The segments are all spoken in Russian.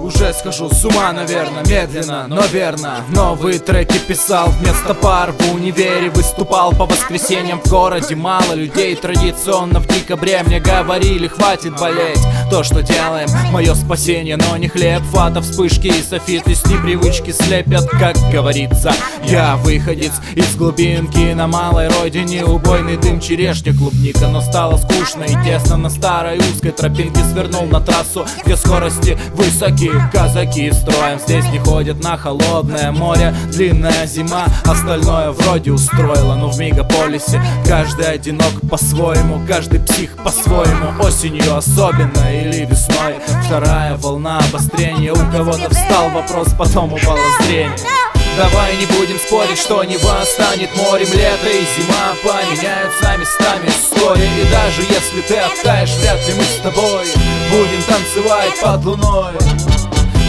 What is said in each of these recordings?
Уже схожу с ума, наверное, медленно, но верно. Новые треки писал вместо пар в универе Выступал по воскресеньям. В городе Мало людей традиционно в декабре. Мне говорили, хватит болеть То, что делаем, мое спасение Но не хлеб, фата, вспышки и софиты С непривычки слепят, как говорится. Я выходец из глубинки На малой родине. Убойный дым черешня клубника Но стало скучно и тесно. На старой узкой тропинке Свернул на трассу, где скорости высокие казаки строем Здесь не ходят на холодное море Длинная зима, остальное вроде устроило Но в мегаполисе каждый одинок по-своему Каждый псих по-своему. Осенью особенно или весной. Вторая волна обострения. У кого-то встал вопрос, потом упало зрение. Давай не будем спорить, что Нева станет морем Лето и зима. Поменяются местами вскоре И даже если ты оттаешь, вряд ли мы с тобой Будем танцевать под луной.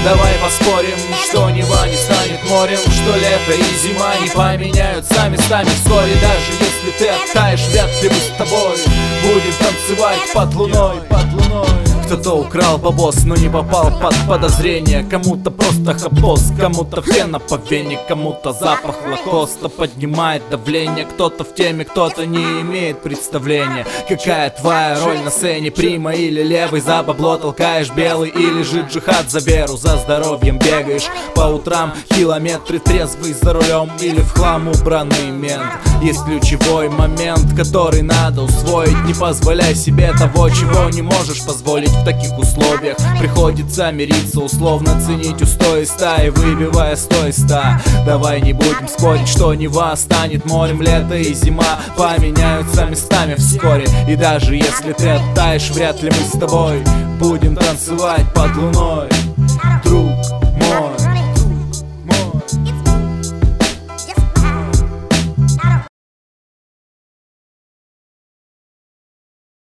Давай поспорим, что Нева не станет морем Что лето и зима не поменяются местами вскоре Даже если ты оттаешь, вряд ли мы с тобой Будем танцевать под луной, под луной кто-то украл бабос, но не попал под подозрение. Кому-то просто хапос, кому-то фена по вене Кому-то запах лакоста поднимает давление. Кто-то в теме, кто-то не имеет представления. Какая твоя роль на сцене, прима или левый? За бабло толкаешь белый или же джихад за веру За здоровьем бегаешь. По утрам Километры трезвый за рулем или в хлам убранный мент. Есть ключевой момент, который надо усвоить. Не позволяй себе того, чего не можешь позволить в таких условиях. Приходится мириться, условно ценить устои стаи Выбивая сто ста. Давай не будем спорить, что Нева станет морем Лето и зима. Поменяются местами вскоре. И даже если ты оттаешь, вряд ли мы с тобой Будем танцевать под луной. Друг